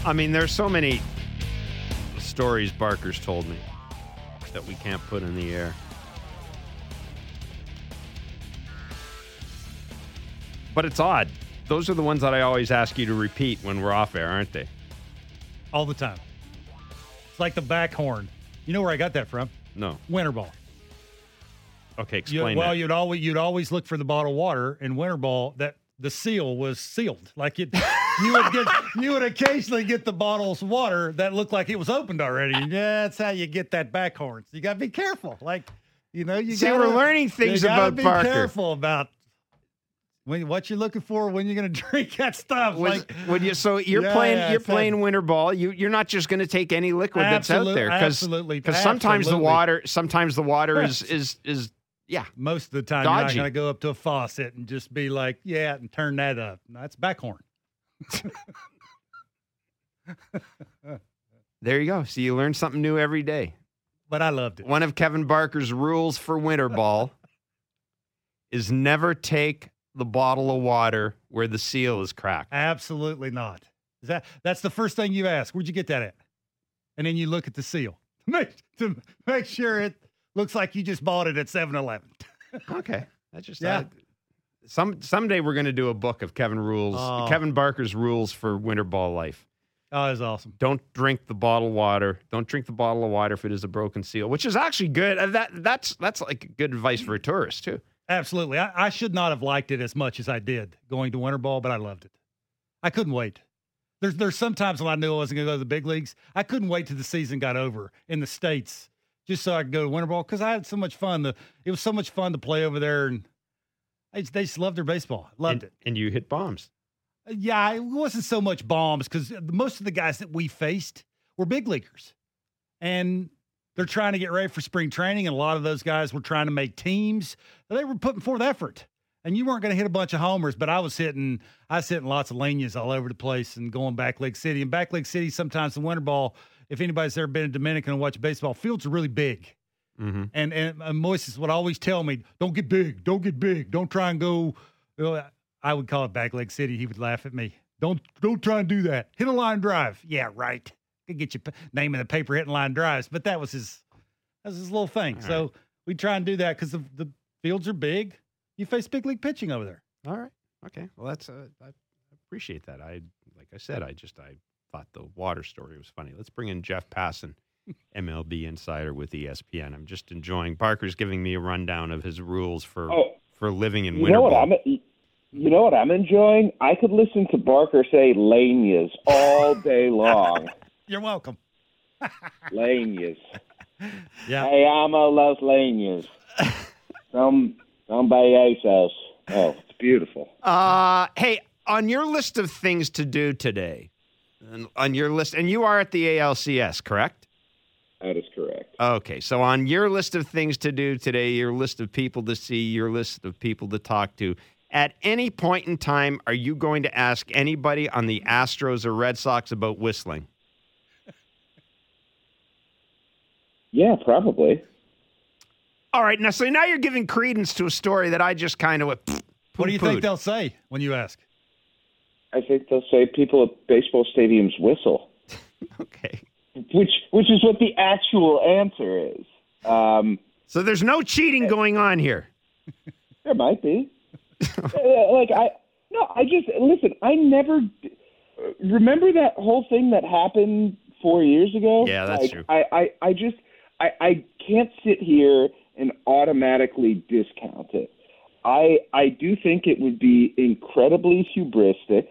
Speaker 1: I mean, there's so many stories Barker's told me that we can't put in the air. But it's odd. Those are the ones that I always ask you to repeat when we're off air, aren't they?
Speaker 2: All the time. It's like the back horn. You know where I got that from?
Speaker 1: No.
Speaker 2: Winter ball.
Speaker 1: Okay,
Speaker 2: You-
Speaker 1: explain
Speaker 2: well,
Speaker 1: that.
Speaker 2: you'd always you'd always look for the bottle of water in winter ball that the seal was sealed. Like it you would get you would occasionally get the bottles of water that looked like it was opened already. Yeah, that's how you get that back horns. You got to be careful. Like, you know, you
Speaker 1: See,
Speaker 2: gotta,
Speaker 1: we're learning things about it.
Speaker 2: you gotta
Speaker 1: about
Speaker 2: be
Speaker 1: Parker.
Speaker 2: careful about when what you're looking for when you're going to drink that stuff.
Speaker 1: Was-
Speaker 2: like,
Speaker 1: would you, so you're
Speaker 2: Yeah,
Speaker 1: playing
Speaker 2: yeah,
Speaker 1: you're playing winter ball. You you're not just going to take any liquid that's out there
Speaker 2: absolutely,
Speaker 1: because sometimes the water sometimes the water is is is yeah
Speaker 2: most of the time, you're not going to go up to a faucet and just be like, yeah, and turn that up. That's backhorn.
Speaker 1: There you go. So you learn something new every day.
Speaker 2: But I loved it.
Speaker 1: One of Kevin Barker's rules for winter ball is never take the bottle of water where the seal is cracked.
Speaker 2: Absolutely not. Is that that's the first thing you ask? Where'd you get that at? And then you look at the seal make, to make sure it looks like you just bought it at 7-Eleven.
Speaker 1: Okay, that's just
Speaker 2: Yeah.
Speaker 1: Some someday we're going to do a book of Kevin rules,
Speaker 2: Oh.
Speaker 1: Kevin Barker's rules for winter ball life.
Speaker 2: Oh, that's awesome.
Speaker 1: Don't drink the bottled water. Don't drink the bottle of water if it is a broken seal, which is actually good. Uh, That that's that's like good advice for a tourist too.
Speaker 2: Absolutely. I, I should not have liked it as much as I did going to winter ball, but I loved it. I couldn't wait. There's there's sometimes when I knew I wasn't going to go to the big leagues, I couldn't wait till the season got over in the states just so I could go to winter ball because I had so much fun. The, it was so much fun to play over there, and just, they just loved their baseball. Loved
Speaker 1: and,
Speaker 2: it.
Speaker 1: And you hit bombs.
Speaker 2: Uh, yeah, it wasn't so much bombs because most of the guys that we faced were big leaguers, and they're trying to get ready for spring training, and a lot of those guys were trying to make teams. They were putting forth effort, and you weren't going to hit a bunch of homers, but I was hitting, I was hitting lots of leñas all over the place and going back Lake City. And back Lake City, sometimes the winter ball, if anybody's ever been in Dominican and watched baseball, fields are really big.
Speaker 1: Mm-hmm.
Speaker 2: And and, and Moises would always tell me, "Don't get big, don't get big, don't try and go." I would call it back Lake City. He would laugh at me. Don't don't try and do that. Hit a line drive. Yeah, right. Could get your p- name in the paper hitting line drives, but that was his that was his little thing.
Speaker 1: All
Speaker 2: so we try and do that because the the fields are big. You face big league pitching over there.
Speaker 1: All right. Okay. Well, that's uh, I appreciate that. I like I said, I just I thought the water story was funny. Let's bring in Jeff Passan, MLB insider with ESPN. I'm just enjoying. Barker's giving me a rundown of his rules for
Speaker 4: Oh,
Speaker 1: for living in
Speaker 4: you
Speaker 1: winter
Speaker 4: know what. I'm you know what I'm enjoying? I could listen to Barker say leñas all day long.
Speaker 2: You're welcome.
Speaker 4: leñas.
Speaker 2: Yeah.
Speaker 4: Hey, amo los leñas. From from Bellesos. Oh, it's beautiful.
Speaker 1: Uh, hey, on your list of things to do today, on your list, and you are at the ALCS, correct?
Speaker 4: That is correct.
Speaker 1: Okay, so on your list of things to do today, your list of people to see, your list of people to talk to, at any point in time, are you going to ask anybody on the Astros or Red Sox about whistling?
Speaker 4: Yeah, probably.
Speaker 1: All right, now so now you're giving credence to a story that I just kind of went.
Speaker 2: What do you think they'll say when you ask?
Speaker 4: I think they'll say people at baseball stadiums whistle,
Speaker 1: Okay,
Speaker 4: which which is what the actual answer is. Um,
Speaker 1: so there's no cheating going on here.
Speaker 4: There might be. Like I no, I just listen. I never remember that whole thing that happened four years ago.
Speaker 1: Yeah, that's
Speaker 4: like,
Speaker 1: true.
Speaker 4: I, I, I just I, I can't sit here and automatically discount it. I I do think it would be incredibly hubristic,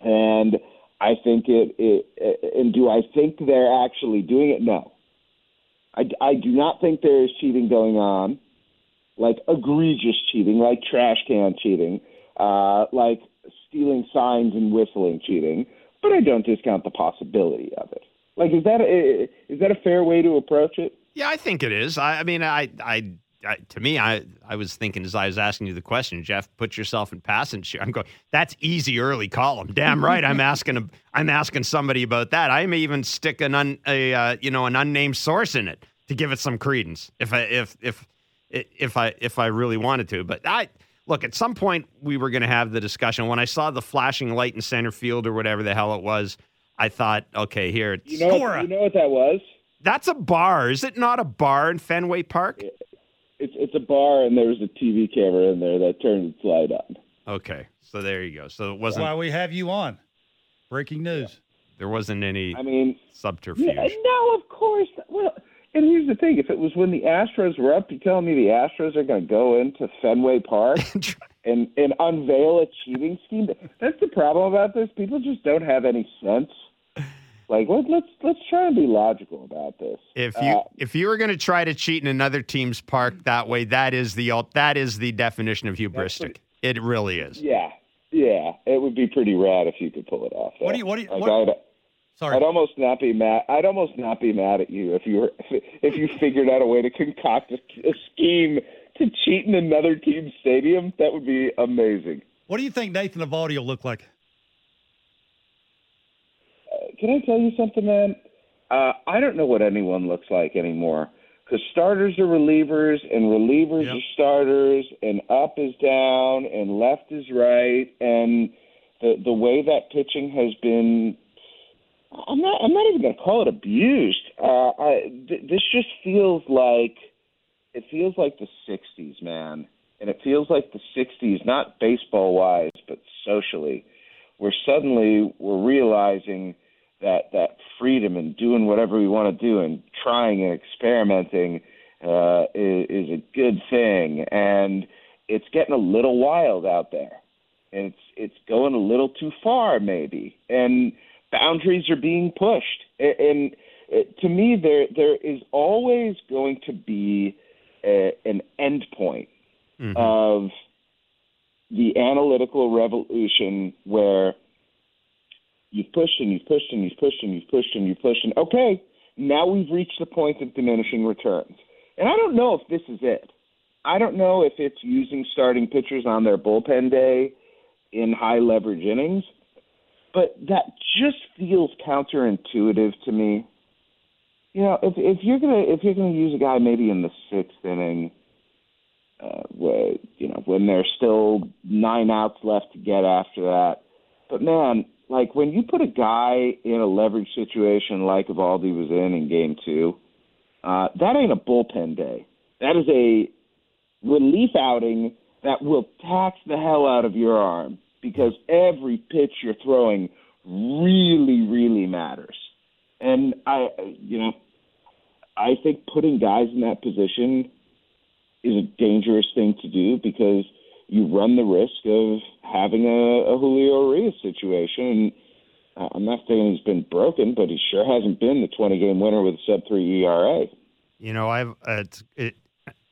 Speaker 4: and I think it, it and do I think they're actually doing it? No. I, I do not think there is cheating going on like egregious cheating, like trash can cheating, uh, like stealing signs and whistling cheating. But I don't discount the possibility of it. Like, is that a, is that a fair way to approach it?
Speaker 1: Yeah, I think it is. I, I mean, I, I, I, to me, I, I was thinking as I was asking you the question, Jeff, put yourself in passenger. I'm going. That's easy early column. Damn right. I'm asking. A, I'm asking somebody about that. I may even stick an un, a, uh, you know, an unnamed source in it to give it some credence. If I, if, if, if I, if I really wanted to. But I look at some point we were going to have the discussion. When I saw the flashing light in center field or whatever the hell it was, I thought, okay, here, it's,
Speaker 4: You know, what, you know what that was?
Speaker 1: that's a bar. Is it not a bar in Fenway Park?
Speaker 4: It's it's a bar, and there was a TV camera in there that turned its light on.
Speaker 1: Okay, so there you go. So it wasn't
Speaker 2: why we have you on. Breaking news.
Speaker 1: there wasn't any
Speaker 4: I mean,
Speaker 1: subterfuge.
Speaker 4: yeah, no, of course. Well, and here's the thing: if it was when the Astros were up, you telling me the Astros are going to go into Fenway Park and and unveil a cheating scheme. That's the problem about this. People just don't have any sense. Like let, let's let's try and be logical about this.
Speaker 1: If you uh, if you were going to try to cheat in another team's park that way, that is the that is the definition of hubristic. Pretty, it really is.
Speaker 4: Yeah, yeah, it would be pretty rad if you could pull it off.
Speaker 2: What do you? What do you? Like what? I'd,
Speaker 4: Sorry. I'd almost not be mad. I'd almost not be mad at you if you were if you figured out a way to concoct a, a scheme to cheat in another team's stadium. That would be amazing.
Speaker 2: What do you think Nathan Eovaldi will look like?
Speaker 4: Can I tell you something, man? Uh, I don't know what anyone looks like anymore because starters are relievers and relievers yep. are starters, and up is down and left is right, and the the way that pitching has been I'm not. I'm not even going to call it abused. Uh, I, th- this just feels like it feels like the '60s, man, and it feels like the '60s, not baseball wise, but socially, where suddenly we're realizing that that freedom and doing whatever we want to do and trying and experimenting uh, is, is a good thing, and it's getting a little wild out there, and it's it's going a little too far, maybe, and boundaries are being pushed, and, to me, there there is always going to be a, an end point mm-hmm. of the analytical revolution where and you've pushed and you've pushed and you've pushed and okay, now we've reached the point of diminishing returns. And I don't know if this is it. I don't know if it's using starting pitchers on their bullpen day in high leverage innings but that just feels counterintuitive to me. You know, if if you're gonna if you're gonna use a guy maybe in the sixth inning, uh, where, you know, when there's still nine outs left to get after that. But man, like when you put a guy in a leverage situation like Eovaldi was in in game two, uh, that ain't a bullpen day. That is a relief outing that will tax the hell out of your arm because every pitch you're throwing really, really matters. And I, you know, I think putting guys in that position is a dangerous thing to do because you run the risk of having a, a Julio Urias situation. And I'm not saying he's been broken, but he sure hasn't been the 20 game winner with a sub three ERA.
Speaker 1: You know, I've uh, it's, it,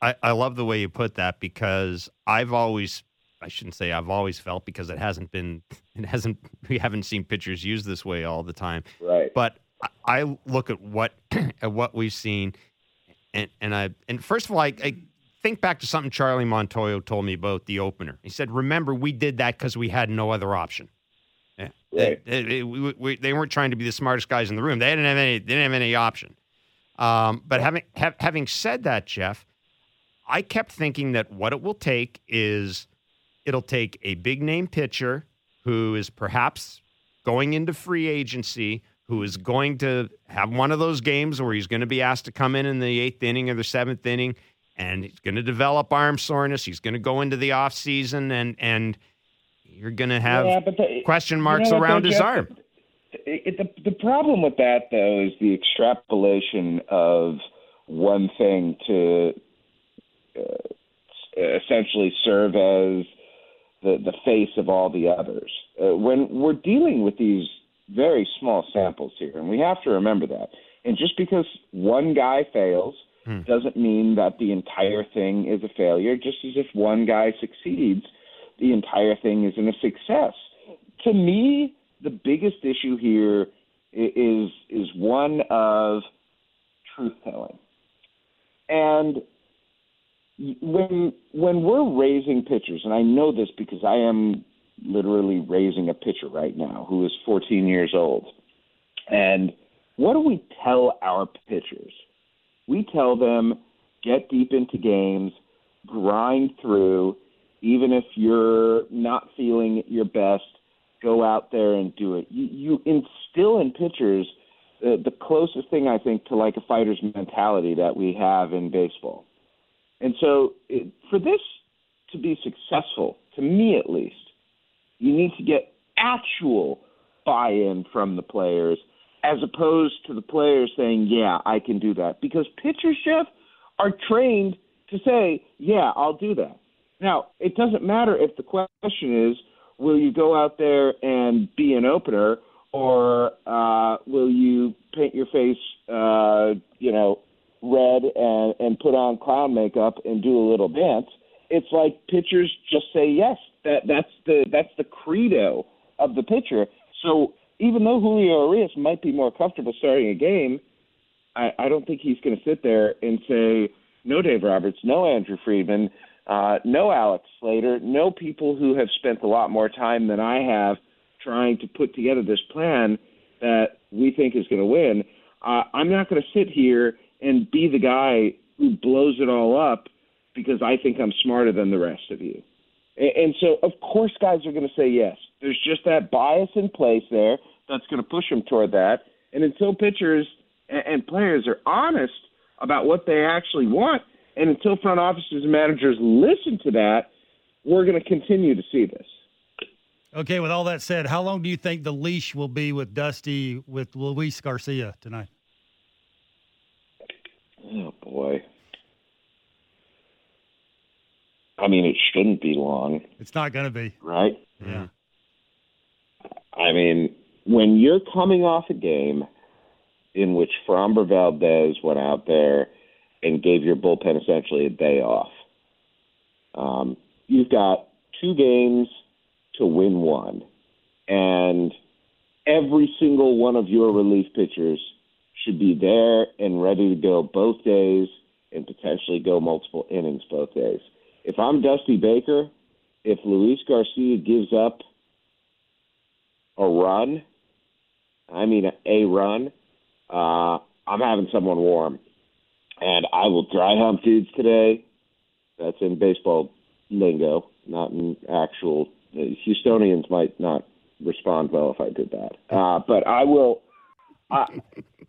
Speaker 1: I, I love the way you put that because I've always I shouldn't say I've always felt because it hasn't been it hasn't we haven't seen pitchers used this way all the time.
Speaker 4: Right.
Speaker 1: But I look at what at what we've seen, and and I and first of all, I, I think back to something Charlie Montoyo told me about the opener. He said, "Remember, we did that because we had no other option." Yeah. Right. They, they, we, we, they, weren't trying to be the smartest guys in the room. They didn't have any. They didn't have any option. Um, but having having said that, Jeff, I kept thinking that what it will take is It'll take a big name pitcher who is perhaps going into free agency, who is going to have one of those games where he's going to be asked to come in in the eighth inning or the seventh inning, and he's going to develop arm soreness. He's going to go into the off season, and and you're going to have yeah, the, question marks you know around his arm.
Speaker 4: It, the the problem with that though is the extrapolation of one thing to uh, essentially serve as the, the face of all the others. Uh, when we're dealing with these very small samples here, and we have to remember that. And just because one guy fails hmm. doesn't mean that the entire thing is a failure. Just as if one guy succeeds, the entire thing isn't a success. To me, the biggest issue here is is one of truth telling. And when when we're raising pitchers, and I know this because I am literally raising a pitcher right now who is 14 years old. And what do we tell our pitchers? We tell them get deep into games, grind through, even if you're not feeling your best, go out there and do it. You, you instill in pitchers uh, the closest thing I think to like a fighter's mentality that we have in baseball. And so, it, for this to be successful, to me at least, you need to get actual buy in from the players as opposed to the players saying, Yeah, I can do that. Because pitchers, Jeff, are trained to say, Yeah, I'll do that. Now, it doesn't matter if the question is, will you go out there and be an opener, or uh, will you paint your face, uh, you know, red and and put on clown makeup and do a little dance? It's like pitchers just say yes. That that's the that's the credo of the pitcher. So even though Julio Urias might be more comfortable starting a game, I, I don't think he's going to sit there and say no, Dave Roberts, no Andrew Friedman, uh, no Alex Slater, no people who have spent a lot more time than I have trying to put together this plan that we think is going to win. Uh, I'm not going to sit here and be the guy who blows it all up because I think I'm smarter than the rest of you. And, and so, of course, guys are going to say yes. There's just that bias in place there that's going to push them toward that. And until pitchers and, and players are honest about what they actually want, and until front offices and managers listen to that, we're going to continue to see this.
Speaker 2: Okay, with all that said, how long do you think the leash will be with Dusty with Luis Garcia tonight?
Speaker 4: Oh boy. I mean, it shouldn't be long,
Speaker 2: It's not going to be.
Speaker 4: right?
Speaker 2: Yeah.
Speaker 4: I mean, when you're coming off a game in which Framber Valdez went out there and gave your bullpen essentially a day off, um, you've got two games to win one, and every single one of your relief pitchers should be there and ready to go both days and potentially go multiple innings both days. If I'm Dusty Baker, if Luis Garcia gives up a run, I mean a run, uh, I'm having someone warm. And I will dry hump dudes today. That's in baseball lingo, not in actual. Uh, Houstonians might not respond well if I did that. Uh, but I will. Uh,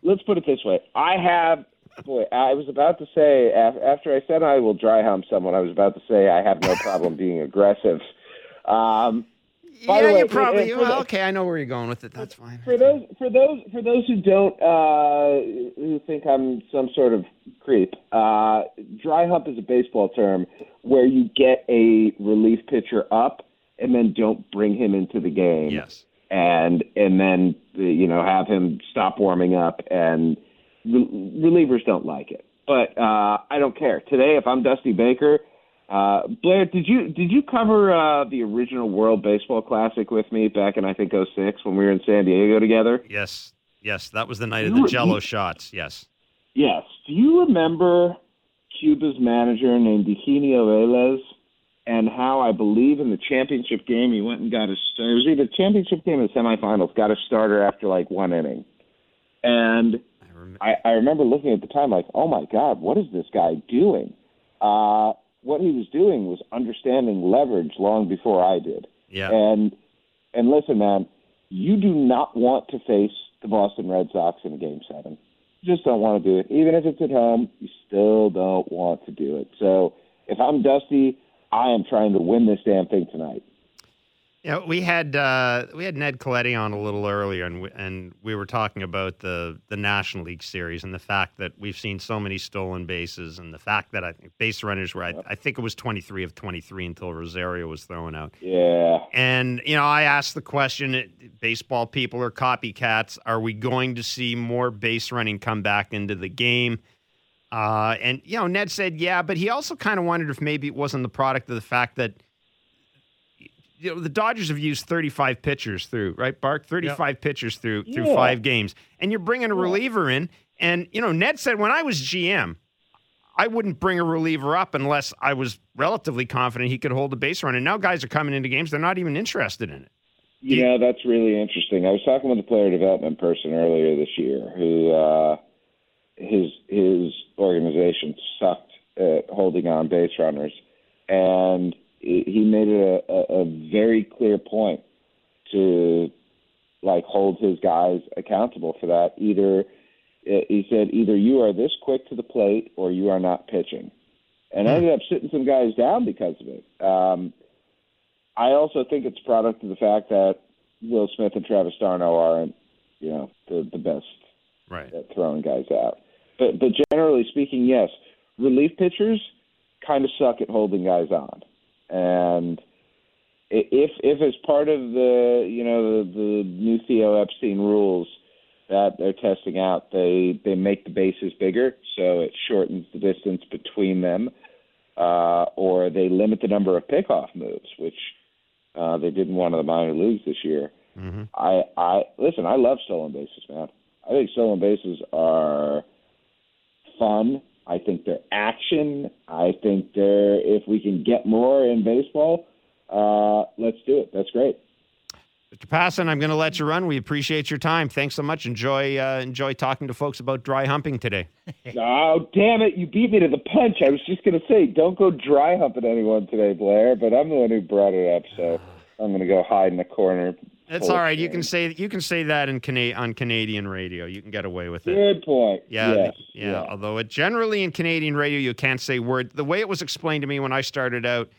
Speaker 4: let's put it this way: I have. Boy, I was about to say af- after I said I will dry hump someone, I was about to say I have no problem being aggressive. Um, By
Speaker 1: yeah,
Speaker 4: way,
Speaker 1: you probably. Well,
Speaker 4: the-
Speaker 1: okay, I know where you're going with it. That's fine.
Speaker 4: for those for those for those who don't uh, who think I'm some sort of creep, uh, dry hump is a baseball term where you get a relief pitcher up and then don't bring him into the game,
Speaker 1: Yes.
Speaker 4: and and then you know have him stop warming up, and re- relievers don't like it. But uh, I don't care. Today, if I'm Dusty Baker, uh, Blair, did you did you cover uh, the original World Baseball Classic with me back in I think '06 when we were in San Diego together?
Speaker 1: Yes. Yes. That was the night of the
Speaker 4: were-
Speaker 1: Jello
Speaker 4: you-
Speaker 1: shots. Yes.
Speaker 4: Yes. Do you remember Cuba's manager named Higinio Velez and how I believe in the championship game he went and got his it was either championship game or the semifinals got a starter after like one inning. And
Speaker 1: I remember.
Speaker 4: I, I remember looking at the time like, oh my God, what is this guy doing? Uh, what he was doing was understanding leverage long before I did.
Speaker 1: Yeah.
Speaker 4: And and listen, man, you do not want to face the Boston Red Sox in a game seven. You just don't want to do it. Even if it's at home, you still don't want to do it. So if I'm Dusty, I am trying to win this damn thing tonight.
Speaker 1: Yeah, we had uh, we had Ned Colletti on a little earlier, and we, and we were talking about the the National League Series and the fact that we've seen so many stolen bases, and the fact that I think base runners were I, I think it was twenty three of twenty three until Rosario was thrown out.
Speaker 4: Yeah.
Speaker 1: And you know, I asked the question: Baseball people are copycats. Are we going to see more base running come back into the game? Uh, and you know, Ned said, yeah, but he also kind of wondered if maybe it wasn't the product of the fact that you know the Dodgers have used 35 pitchers through right, Bark, 35 pitchers through through
Speaker 4: Yeah.
Speaker 1: five games, and you're bringing a reliever in. And you know, Ned said when I was GM, I wouldn't bring a reliever up unless I was relatively confident he could hold a base run. And now guys are coming into games; they're not even interested in it.
Speaker 4: You that's really interesting. I was talking with a player development person earlier this year who uh his his organization sucked at holding on base runners and he made it a, a, a very clear point to like hold his guys accountable for that. Either uh, he said either you are this quick to the plate or you are not pitching. And I ended up sitting some guys down because of it. Um I also think it's a product of the fact that Will Smith and Travis d'Arnaud aren't, you know, the the best
Speaker 1: Right.
Speaker 4: at throwing guys out. But but generally speaking, yes, relief pitchers kind of suck at holding guys on. And if if as part of the you know the, the new Theo Epstein rules that they're testing out, they they make the bases bigger, so it shortens the distance between them, uh, or they limit the number of pickoff moves, which uh, they did in one of the minor leagues this year.
Speaker 1: Mm-hmm.
Speaker 4: I I listen. I love stolen bases, man. I think stolen bases are fun. I think they're action. I think they're if we can get more in baseball, uh, let's do it. That's great.
Speaker 1: Mr. Passan, I'm going to let you run. We appreciate your time. Thanks so much. Enjoy uh, enjoy talking to folks about dry humping today.
Speaker 4: oh, damn it. You beat me to the punch. I was just going to say, don't go dry humping anyone today, Blair, but I'm the one who brought it up, so I'm going to go hide in the corner.
Speaker 1: That's all right. You can say you can say that in Cana- on Canadian radio. You can get away with it.
Speaker 4: Good point.
Speaker 1: Yeah,
Speaker 4: yes,
Speaker 1: yeah,
Speaker 4: yeah.
Speaker 1: Although it generally in Canadian radio you can't say word. The way it was explained to me when I started out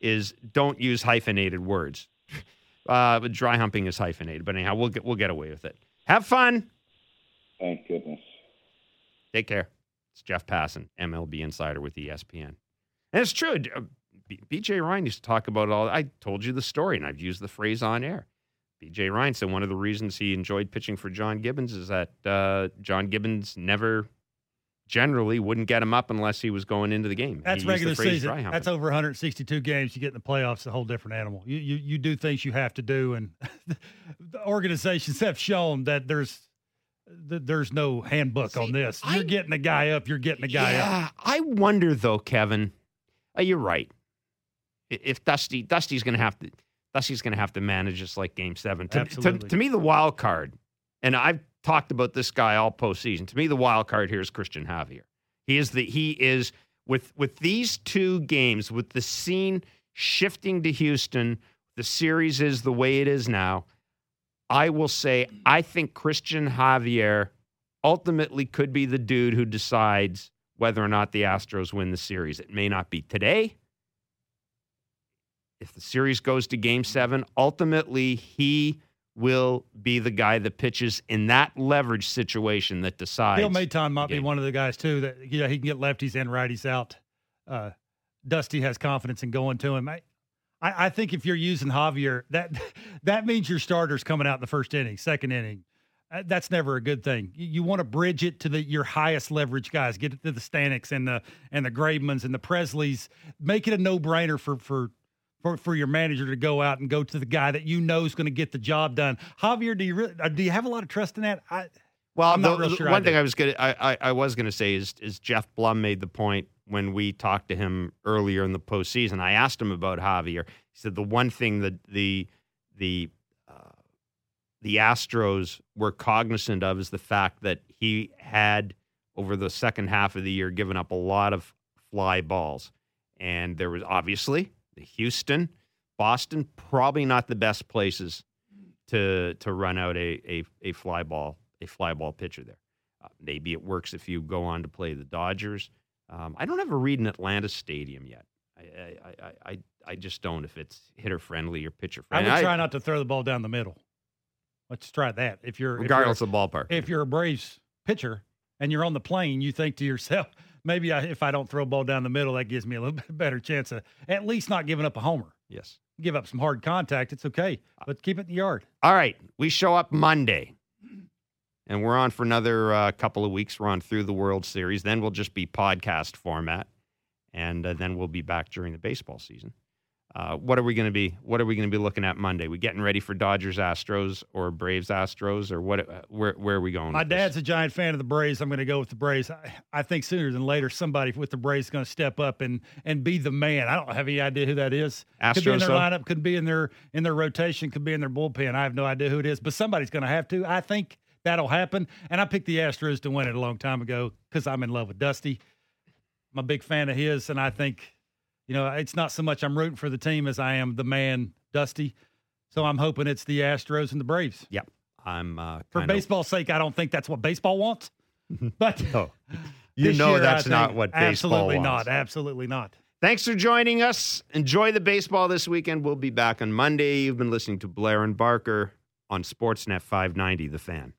Speaker 1: is don't use hyphenated words. Uh, but dry humping is hyphenated. But anyhow, we'll get we'll get away with it. Have fun.
Speaker 4: Thank goodness.
Speaker 1: Take care. It's Jeff Passan, MLB insider with ESPN. And it's true. uh, BJ Ryan used to talk about it all. I told you the story, and I've used the phrase on air. BJ Ryan said one of the reasons he enjoyed pitching for John Gibbons is that uh, John Gibbons never generally wouldn't get him up unless he was going into the game.
Speaker 2: That's
Speaker 1: He
Speaker 2: regular season. That's over 162 games. You get in the playoffs, a whole different animal. You you, you do things you have to do, and the organizations have shown that there's that there's no handbook
Speaker 1: See,
Speaker 2: on this. You're getting a guy up. You're getting a guy up.
Speaker 1: yeah, I wonder though, Kevin. Uh, you're right. If Dusty Dusty's going to have to Dusty's going to have to manage this like Game Seven. To, to, to me, the wild card, and I've talked about this guy all postseason. To me, the wild card here is Christian Javier. He is the he is with with these two games with the scene shifting to Houston. The series is the way it is now. I will say I think Christian Javier ultimately could be the dude who decides whether or not the Astros win the series. It may not be today. If the series goes to game seven, ultimately he will be the guy that pitches in that leverage situation that decides.
Speaker 2: Phil Maton might be one of the guys too that you know he can get lefties and righties out. Uh, Dusty has confidence in going to him. I, I, I think if you're using Javier, that that means your starter's coming out in the first inning, second inning. Uh, That's never a good thing. You, you want to bridge it to the your highest leverage guys. Get it to the Staneks and the and the Gravemans and the Presslys. Make it a no brainer for for for, for your manager to go out and go to the guy that you know is going to get the job done. Javier, do you really, uh, do you have a lot of trust in that? I,
Speaker 1: Well,
Speaker 2: I'm not
Speaker 1: the-
Speaker 2: real sure I
Speaker 1: one thing. I was gonna, I, I, I was gonna say is, is Geoff Blum made the point when we talked to him earlier in the postseason. I asked him about Javier. He said the one thing that the the uh, the Astros were cognizant of is the fact that he had over the second half of the year given up a lot of fly balls, and there was obviously the Houston, Boston, probably not the best places to to run out a a, a fly ball a fly ball pitcher there. Uh, maybe it works if you go on to play the Dodgers. Um, I don't have a read in Atlanta Stadium yet. I I, I, I, I just don't if it's hitter friendly or pitcher friendly.
Speaker 2: I would try not to throw the ball down the middle. Let's try that. If you're
Speaker 1: regardless
Speaker 2: if
Speaker 1: of ballpark.
Speaker 2: if you're a Braves pitcher and you're on the plane, you think to yourself, maybe I, if I don't throw a ball down the middle, that gives me a little bit better chance of at least not giving up a homer.
Speaker 1: yes.
Speaker 2: Give up some hard contact, it's okay, but keep it in the yard.
Speaker 1: All right, we show up Monday, and we're on for another uh, couple of weeks. We're on through the World Series. Then we'll just be podcast format, and uh, then we'll be back during the baseball season. Uh, what are we going to be? What are we going to be looking at Monday? We getting ready for Dodgers Astros or Braves Astros or what? uh, Where where are we going?
Speaker 2: My
Speaker 1: with this?
Speaker 2: dad's a giant fan of the Braves. I'm going to go with the Braves. I, I think sooner than later, somebody with the Braves is going to step up and and be the man. I don't have any idea who that is. Astros could be in their lineup, could be in their in their rotation, could be in their bullpen. I have no idea who it is, but somebody's going to have to. I think that'll happen. And I picked the Astros to win it a long time ago because I'm in love with Dusty. I'm a big fan of his, and I think you know it's not so much I'm rooting for the team as I am the man, Dusty. So I'm hoping it's the Astros and the Braves.
Speaker 1: Yep, I'm uh,
Speaker 2: For baseball's sake, I don't think that's what baseball wants. But
Speaker 1: Oh, you know
Speaker 2: year,
Speaker 1: that's not what baseball wants.
Speaker 2: absolutely
Speaker 1: wants.
Speaker 2: not. Absolutely not.
Speaker 1: Thanks for joining us. Enjoy the baseball this weekend. We'll be back on Monday. You've been listening to Blair and Barker on Sportsnet 590, The Fan.